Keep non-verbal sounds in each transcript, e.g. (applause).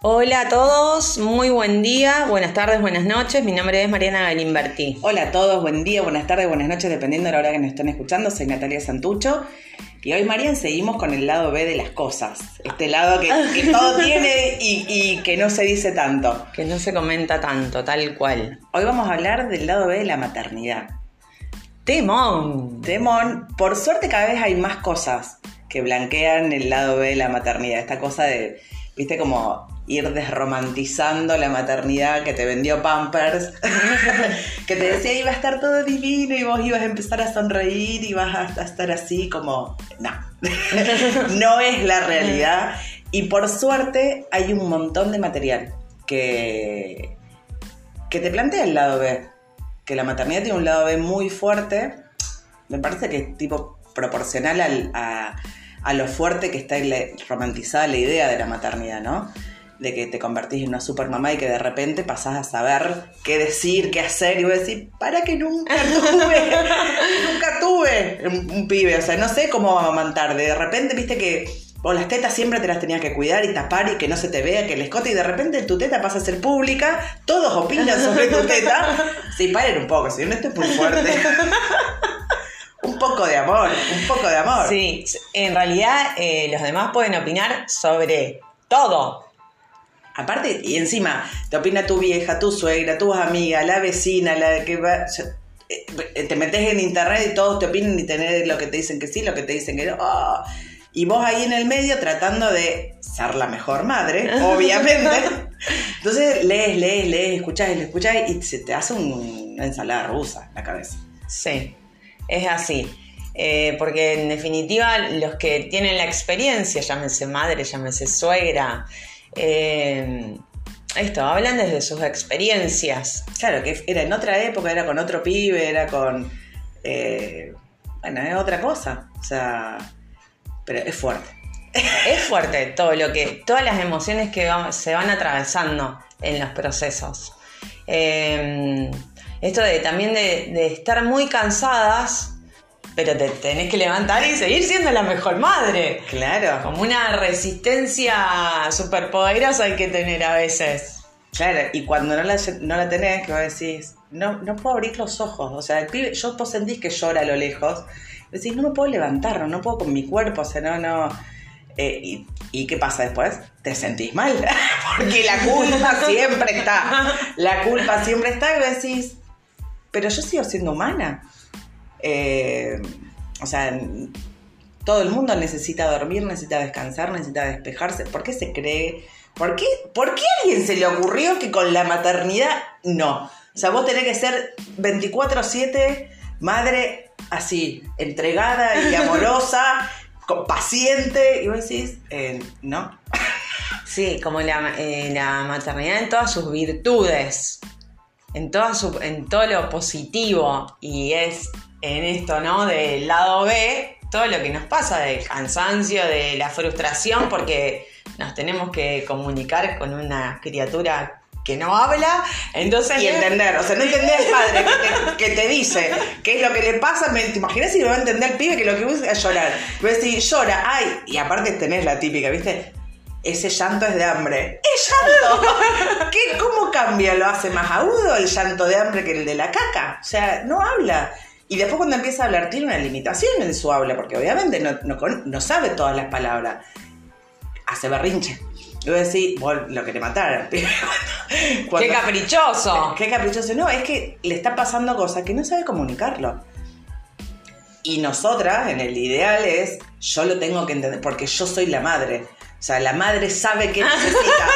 Hola a todos, muy buen día, buenas tardes, buenas noches. Mi nombre es Mariana Galimberti. Hola a todos, buen día, buenas tardes, buenas noches, dependiendo de la hora que nos estén escuchando. Soy Natalia Santucho. Y hoy, Marian, seguimos con el lado B de las cosas. Este lado que, que (laughs) todo tiene y, y que no se dice tanto. Que no se comenta tanto, tal cual. Hoy vamos a hablar del lado B de la maternidad. Temón. Temón, por suerte cada vez hay más cosas que blanquean el lado B de la maternidad. Esta cosa de, viste, como ir desromantizando la maternidad que te vendió Pampers, (laughs) que te decía iba a estar todo divino y vos ibas a empezar a sonreír y vas a estar así como... No, (laughs) no es la realidad. Y por suerte hay un montón de material que, que te plantea el lado B. Que la maternidad tiene un lado B muy fuerte. Me parece que es tipo proporcional al, a, a, lo fuerte que está romantizada la idea de la maternidad, ¿no? de que te convertís en una super mamá y que de repente pasás a saber qué decir, qué hacer, y voy a decir, para que nunca (laughs) tuve, nunca tuve un, pibe, o sea, no sé cómo amamantar, de repente viste que vos las tetas siempre te las tenías que cuidar y tapar y que no se te vea, que el escote, y de repente tu teta pasa a ser pública, todos opinan sobre tu teta, (laughs) sí, paren un poco, si no esto es muy fuerte. (laughs) un poco de amor, un poco de amor. Sí, en realidad eh, los demás pueden opinar sobre todo, Aparte, y encima, te opina tu vieja, tu suegra, tus amigas, la vecina, la que va. Eh, te metes en internet y todos te opinan y tenés lo que te dicen que sí, lo que te dicen que no. Oh, y vos ahí en el medio tratando de ser la mejor madre, (laughs) obviamente. Entonces lees, lees, lees, escuchás y escuchás y se te hace una ensalada rusa en la cabeza. Sí, es así. Eh, porque en definitiva los que tienen la experiencia, llámese madre, llámese suegra, eh, esto, hablan desde sus experiencias. Claro, que era en otra época, era con otro pibe, era con... Eh, bueno, es otra cosa. O sea, pero es fuerte. Es fuerte todo lo que, todas las emociones que se van atravesando en los procesos. Eh, esto de también de, de estar muy cansadas pero te tenés que levantar y seguir siendo la mejor madre. Claro. Como una resistencia súper poderosa hay que tener a veces. Claro, y cuando no la, no la tenés, que vos decís, no, no puedo abrir los ojos. O sea, el pibe, yo vos sentís que llora a lo lejos. Decís, no me puedo levantar, no, puedo con mi cuerpo, o sea, no, no. Eh, y, y, qué pasa después? Te sentís mal, (laughs) porque la culpa siempre está. La culpa siempre está y decís, pero yo sigo siendo humana. Eh, o sea, todo el mundo necesita dormir, necesita descansar, necesita despejarse. ¿Por qué se cree? ¿Por qué, ¿Por qué a alguien se le ocurrió que con la maternidad no? O sea, vos tenés que ser 24/7 madre así, entregada y (laughs) amorosa, paciente, y vos decís, eh, no. Sí, como la, eh, la maternidad en todas sus virtudes, en, toda su, en todo lo positivo, y es en esto, ¿no? Del lado B, todo lo que nos pasa, del cansancio, de la frustración, porque nos tenemos que comunicar con una criatura que no habla, entonces... Y entender, o sea, no entender al padre que te, dice qué es lo que le pasa, ¿te imaginas si no va a entender el pibe que lo que busca es llorar? Voy a decir, llora, ay, y aparte tenés la típica, ¿viste? Ese llanto es de hambre. (laughs) ¿Qué, ¿Cómo cambia? ¿Lo hace más agudo el llanto de hambre que el de la caca? O sea, no habla. Y después cuando empieza a hablar tiene una limitación en su habla, porque obviamente no, no, sabe todas las palabras. Hace berrinche. Yo voy a decir, vos lo querés matar. (laughs) ¡Qué caprichoso! (laughs) ¡Qué caprichoso! No, es que le está pasando cosas que no sabe comunicarlo. Y nosotras, en el ideal es, yo lo tengo que entender, porque yo soy la madre. O sea, la madre sabe que necesita.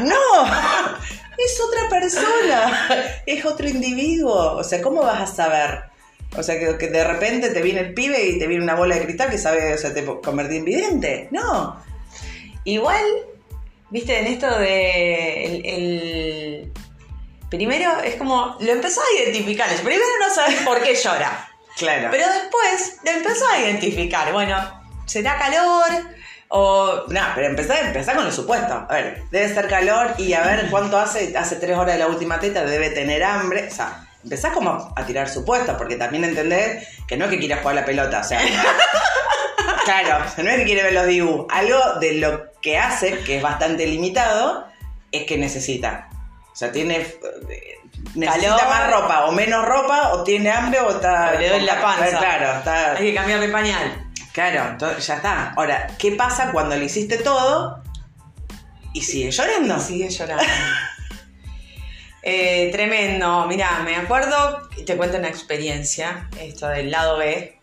(laughs) ¡No! Es otra persona, es otro individuo. O sea, ¿cómo vas a saber? O sea, que, de repente te viene el pibe y te viene una bola de cristal que sabe, o sea, te convertí en vidente. No. Igual, viste, en esto de. El, Primero es como. Lo empezás a identificar. Primero no sabes por qué llora. Claro. Pero después lo empezás a identificar. Bueno, será calor. O. No, pero empezá, empezá con lo supuesto. A ver, debe ser calor y a ver cuánto hace. Hace tres horas de la última teta, debe tener hambre. O sea, empezás como a tirar supuestos, porque también entendés que no es que quieras jugar la pelota, o sea. (laughs) claro, no es que quiere ver los dibujos. Algo de lo que hace, que es bastante limitado, es que necesita. O sea, tiene. eh, Necesita Calor. más ropa, o menos ropa, o tiene hambre, o está. O le duele la panza. Claro, está. Hay que cambiarle pañal. Claro, entonces ya está. Ahora, ¿qué pasa cuando le hiciste todo y sigue llorando? Y sigue llorando. (laughs) Eh, tremendo. Mira, me acuerdo, te cuento una experiencia, esto del lado B.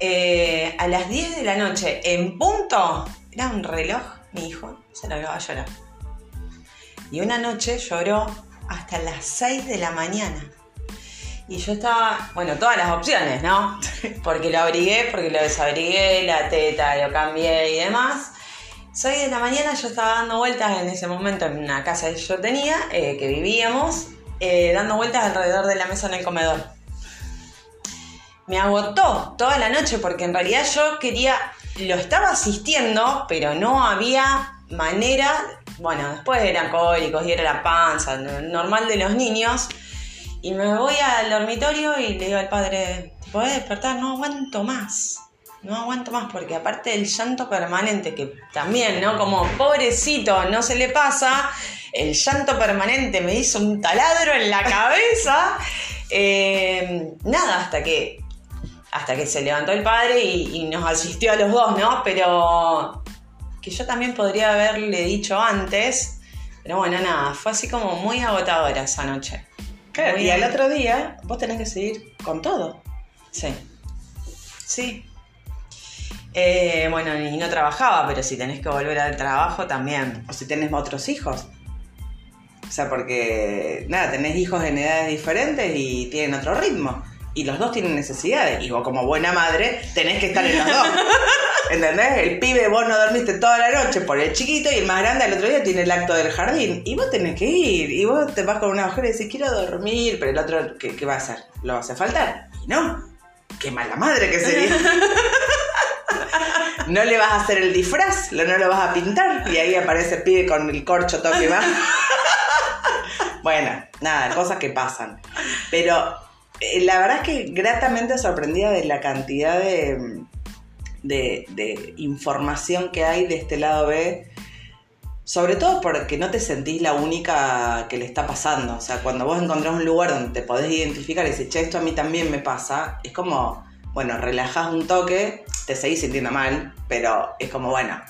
Eh, a las 10 de la noche, en punto, era un reloj, mi hijo se largaba a llorar. Y una noche lloró hasta las 6 de la mañana. Y yo estaba, bueno, todas las opciones, ¿no? (laughs) Porque lo abrigué, porque lo desabrigué, la teta, lo cambié y demás. 6 de la mañana yo estaba dando vueltas en ese momento en una casa que yo tenía, eh, que vivíamos, eh, dando vueltas alrededor de la mesa en el comedor. Me agotó toda la noche porque en realidad yo quería, lo estaba asistiendo, pero no había manera, bueno, después eran cólicos y era la panza, normal de los niños. Y me voy al dormitorio y le digo al padre, ¿te podés despertar? No aguanto más. No aguanto más porque aparte del llanto permanente, que también, ¿no? Como pobrecito, no se le pasa, el llanto permanente me hizo un taladro en la cabeza. (laughs) Eh, nada, hasta que, hasta que se levantó el padre y, y nos asistió a los dos, ¿no? Pero que yo también podría haberle dicho antes, pero bueno, nada, fue así como muy agotadora esa noche. Claro, y al otro día vos tenés que seguir con todo. Sí. Sí. Eh, bueno, y no trabajaba, pero si tenés que volver al trabajo también. O si tenés otros hijos. O sea, porque, nada, tenés hijos en edades diferentes y tienen otro ritmo. Y los dos tienen necesidades. Y vos, como buena madre, tenés que estar en los dos. (laughs) ¿Entendés? El pibe, vos no dormiste toda la noche por el chiquito y el más grande al otro día tiene el acto del jardín. Y vos tenés que ir. Y vos te vas con una mujer y decís, quiero dormir. Pero el otro, ¿qué, qué va a hacer? ¿Lo va a faltar? Y no. Qué mala madre que sería. (laughs) No le vas a hacer el disfraz, no lo vas a pintar. Y ahí aparece el pibe con el corcho todo que va. (laughs) Bueno, nada, cosas que pasan. Pero la verdad es que gratamente sorprendida de la cantidad de, de, de información que hay de este lado B. Sobre todo porque no te sentís la única que le está pasando. O sea, cuando vos encontrás un lugar donde te podés identificar y decís, che, esto a mí también me pasa, es como, bueno, relajás un toque, te seguís sintiendo mal, pero es como, bueno,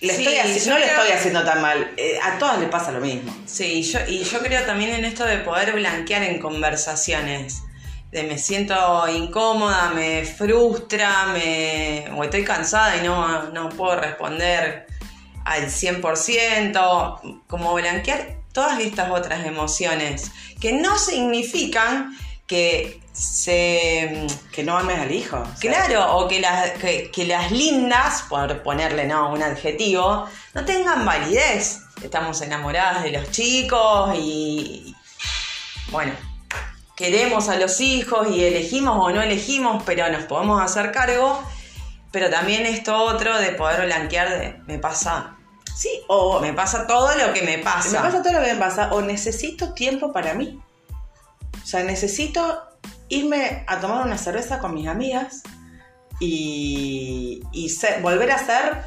le Sí, estoy no le creo- estoy haciendo tan mal. Eh, a todas les pasa lo mismo. Sí, y yo, y yo creo también en esto de poder blanquear en conversaciones. De me siento incómoda, me frustra, me, o estoy cansada y no, no puedo responder al 100%. Como blanquear todas estas otras emociones que no significan que se Que no ames al hijo. Claro, o que las, que, que las lindas, por ponerle no un adjetivo, no tengan validez. Estamos enamoradas de los chicos y bueno, queremos a los hijos y elegimos o no elegimos, pero nos podemos hacer cargo. Pero también esto otro de poder blanquear de me pasa, Sí, o me pasa todo lo que me pasa. Me pasa todo lo que me pasa, o necesito tiempo para mí. O sea, necesito irme a tomar una cerveza con mis amigas y, y ser- volver a ser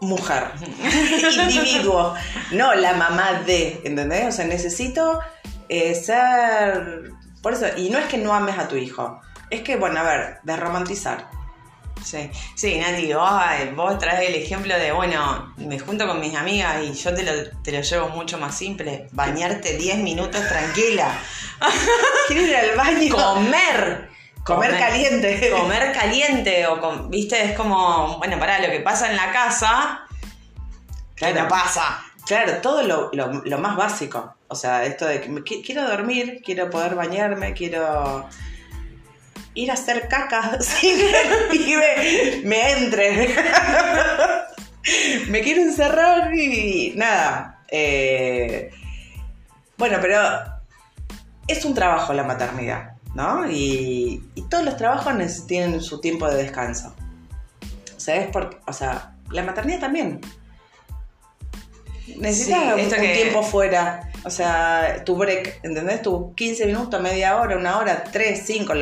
mujer, (laughs) individuo, no la mamá de, ¿entendés? O sea, necesito eh, ser... Por eso, y no es que no ames a tu hijo, es que, bueno, a ver, de romantizar. Sí, sí, Nati, vos, eh, vos traes el ejemplo de, bueno, me junto con mis amigas y yo te lo, te lo llevo mucho más simple. Bañarte 10 minutos tranquila. (laughs) Quiero ir al baño. Comer. Comer caliente. Comer caliente o, con, viste, es como, bueno, pará, lo que pasa en la casa, que Claro. no pasa. Claro, todo lo, lo- lo más básico. O sea, esto de que quiero dormir, quiero poder bañarme, quiero ir a hacer caca (laughs) sin que me entre. (laughs) me quiero encerrar y nada. Eh, bueno, pero es un trabajo la maternidad, ¿no? Y, todos los trabajos tienen su tiempo de descanso. O sea, o sea, la maternidad también. Necesitas Sí, un, esto un que- tiempo fuera. O sea, tu break, ¿entendés? Tu 15 minutos, media hora, una hora, 3, 5,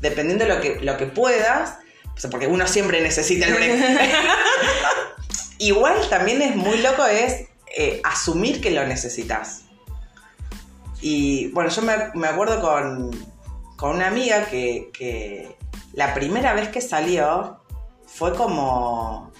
dependiendo de lo que, lo que puedas. O sea, porque uno siempre necesita el break. (laughs) Igual también es muy loco es eh, asumir que lo necesitas. Y bueno, yo me, me acuerdo con, con, una amiga que, que la primera vez que salió fue como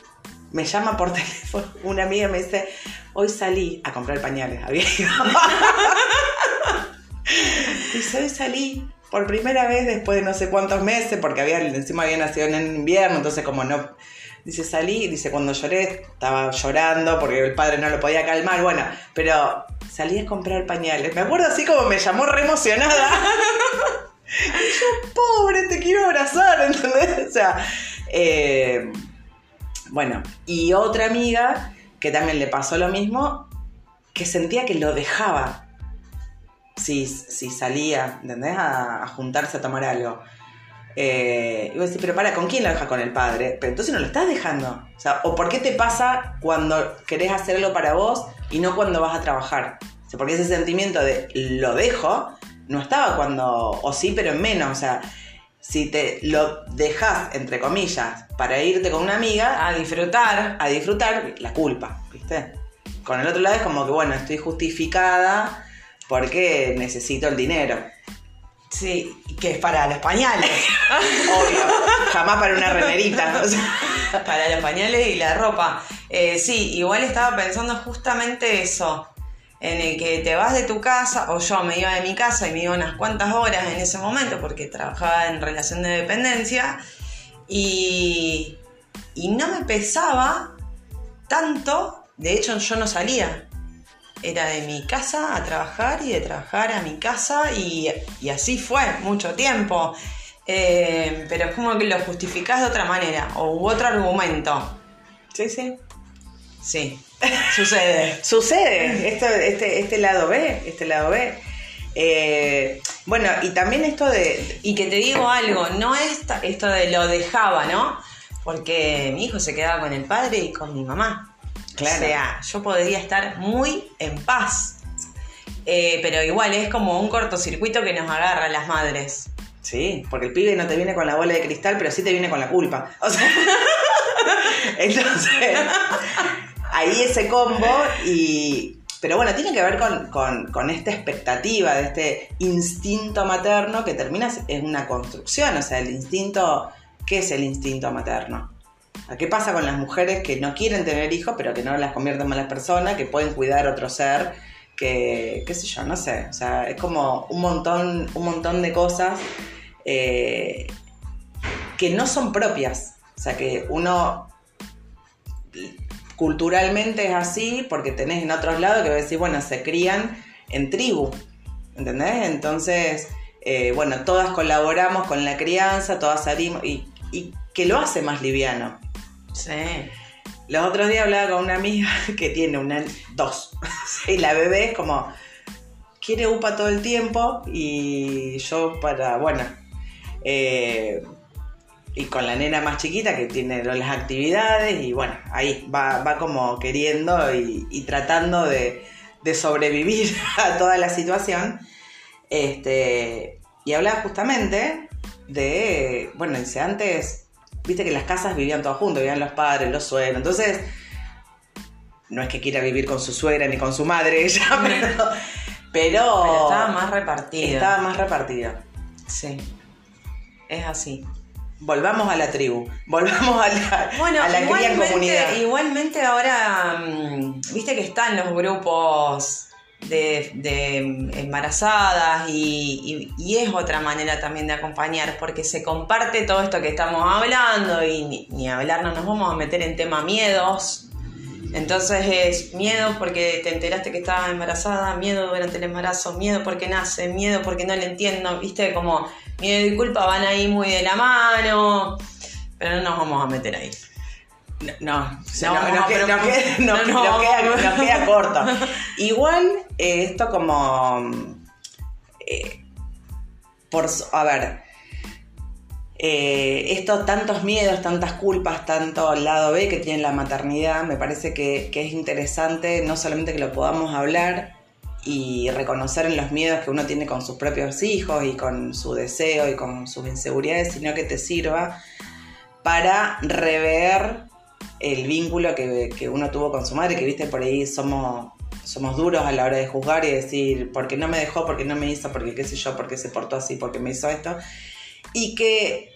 me llama por (laughs) teléfono una amiga me dice, hoy salí a comprar pañales, había ido. (laughs) dice, hoy salí por primera vez después de no sé cuántos meses, porque había, encima había nacido en invierno, entonces como no... Dice, salí, dice, cuando lloré, estaba llorando porque el padre no lo podía calmar, bueno, pero salí a comprar pañales. Me acuerdo así como me llamó re emocionada. y (laughs) yo, pobre, te quiero abrazar, ¿entendés? O sea, eh, bueno, y otra amiga que también le pasó lo mismo, que sentía que lo dejaba si, si salía, ¿entendés? A, juntarse a tomar algo. Eh, y vos decís, pero para, ¿con quién lo deja? Con el padre. Pero entonces no lo estás dejando. O sea, ¿o por qué te pasa cuando querés hacerlo para vos y no cuando vas a trabajar? O sea, porque ese sentimiento de lo dejo no estaba cuando, o sí, pero en menos. Si te lo dejas, entre comillas, para irte con una amiga. A disfrutar. A disfrutar, la culpa, ¿viste? Con el otro lado es como que, bueno, estoy justificada porque necesito el dinero. Sí, que es para los pañales. (laughs) Obvio, jamás para una remerita. (laughs) para los pañales y la ropa. Eh, sí, igual estaba pensando justamente eso, en el que te vas de tu casa, o yo me iba de mi casa y me iba unas cuantas horas en ese momento porque trabajaba en relación de dependencia, y, y no me pesaba tanto, de hecho yo no salía, era de mi casa a trabajar y de trabajar a mi casa y, así fue mucho tiempo. Eh, pero es como que lo justificás de otra manera o u otro argumento. Sí, sí. Sí, sucede. sucede, este, este, este lado B, este lado B. Eh, bueno, y también esto de... Y que te digo algo, no es esto de lo dejaba, ¿no? Porque mi hijo se quedaba con el padre y con mi mamá. O sea, yo podría estar muy en paz. Eh, pero igual es como un cortocircuito que nos agarra a las madres. Sí, porque el pibe no te viene con la bola de cristal, pero sí te viene con la culpa. O sea, (laughs) entonces, ahí ese combo y... Pero bueno, tiene que ver con, esta expectativa, de este instinto materno que termina en una construcción. O sea, el instinto, ¿qué es el instinto materno? ¿Qué pasa con las mujeres que no quieren tener hijos, pero que no las convierten en malas personas, que pueden cuidar a otro ser, que, qué sé yo, no sé. O sea, es como un montón, un montón de cosas eh, que no son propias. O sea, que uno culturalmente es así porque tenés en otros lados que decir, bueno, se crían en tribu, ¿entendés? Entonces, eh, bueno, todas colaboramos con la crianza, todas salimos y, y que lo hace más liviano. Sí. Los otros días hablaba con una amiga (laughs) que tiene una, dos. (laughs) y la bebé es como, quiere UPA todo el tiempo y yo para, bueno, eh, y con la nena más chiquita que tiene las actividades y bueno, ahí va, como queriendo y, tratando de, de, sobrevivir (laughs) a toda la situación. Este, y hablaba justamente de, bueno, dice antes viste que las casas vivían todos juntos, vivían los padres, los suegros. Entonces, no es que quiera vivir con su suegra ni con su madre (laughs) ella, pero, pero, estaba más repartido. Estaba más repartido. Sí. Es así. Volvamos a la tribu, volvamos a la, a la comunidad. Igualmente ahora, mm, viste que están los grupos de, embarazadas y, es otra manera también de acompañar porque se comparte todo esto que estamos hablando y ni, hablar no nos vamos a meter en tema miedos. Entonces es miedo porque te enteraste que estabas embarazada, miedo durante el embarazo, miedo porque nace, miedo porque no le entiendo, viste, como miedo y culpa van ahí muy de la mano, pero no nos vamos a meter ahí. No, no, nos, queda, corto. (laughs) Igual, eh, esto como. Eh, por, a ver. Eh, estos tantos miedos, tantas culpas, tanto lado B que tiene la maternidad, me parece que, que es interesante no solamente que lo podamos hablar y reconocer en los miedos que uno tiene con sus propios hijos y con su deseo y con sus inseguridades, sino que te sirva para rever el vínculo que, que uno tuvo con su madre, que viste por ahí somos, somos duros a la hora de juzgar y decir, porque no me dejó, porque no me hizo, porque qué sé yo, porque se portó así, porque me hizo esto. Y que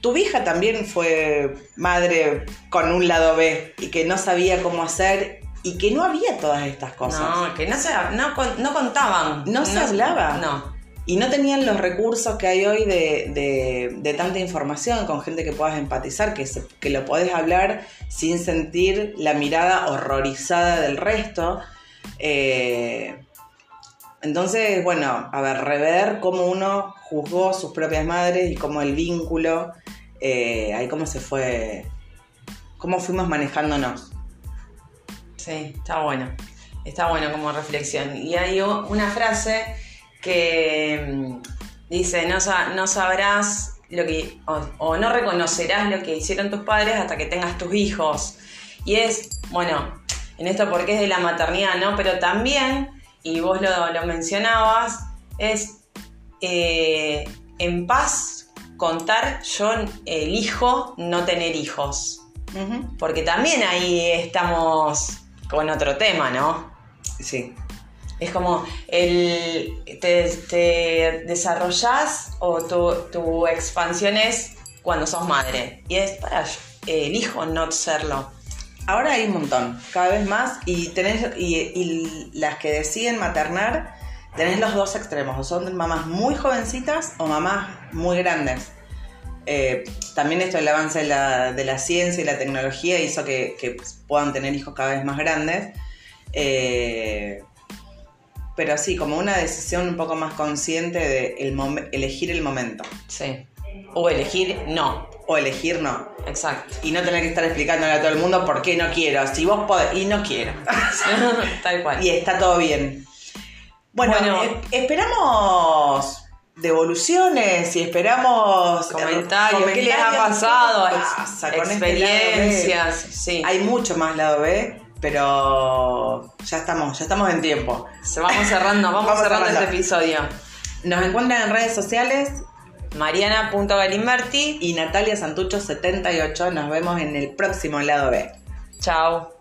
tu hija también fue madre con un lado B y que no sabía cómo hacer y que no había todas estas cosas. No, que no se no, no contaban. No se hablaba. No. Y no tenían los recursos que hay hoy de, de- de tanta información con gente que puedas empatizar, que, se- que lo podés hablar sin sentir la mirada horrorizada del resto. Eh, entonces, bueno, a ver, rever cómo uno juzgó sus propias madres y cómo el vínculo, eh, ahí cómo se fue, cómo fuimos manejándonos. Sí, está bueno. Está bueno como reflexión. Y hay una frase que mm, dice, no, no sabrás lo que, o, o no reconocerás lo que hicieron tus padres hasta que tengas tus hijos. Y es, bueno, en esto porque es de la maternidad, ¿no? Pero también, y vos lo, lo mencionabas, es eh, en paz contar, yo elijo no tener hijos. Porque también ahí estamos con otro tema, ¿no? Sí, Es como el te, te desarrollás o tu, tu expansión es cuando sos madre. Y es para elijo no serlo. Ahora hay un montón, cada vez más, y tenés, y, y las que deciden maternar, tenés los dos extremos, o son mamás muy jovencitas o mamás muy grandes. Eh, también esto del avance de la, de la ciencia y la tecnología hizo que, que puedan tener hijos cada vez más grandes. Eh, pero sí, como una decisión un poco más consciente de el elegir el momento. Sí. O elegir no. O elegir no. Exacto. Y no tener que estar explicándole a todo el mundo por qué no quiero. Si vos podés. Y no quiero. (laughs) Tal cual. y está todo bien. Bueno, Bueno. eh, esperamos devoluciones y esperamos eh, Comentarios, ¿qué les ha pasado? pasa este experiencias, sí. Hay mucho más lado B, pero ya estamos, ya estamos en tiempo. Se vamos cerrando, vamos, (laughs) Vamos cerrando, cerrando. este episodio. Nos encuentran en redes sociales Mariana.galimberti. y Natalia Santucho 78. Nos vemos en el próximo lado B. Chao.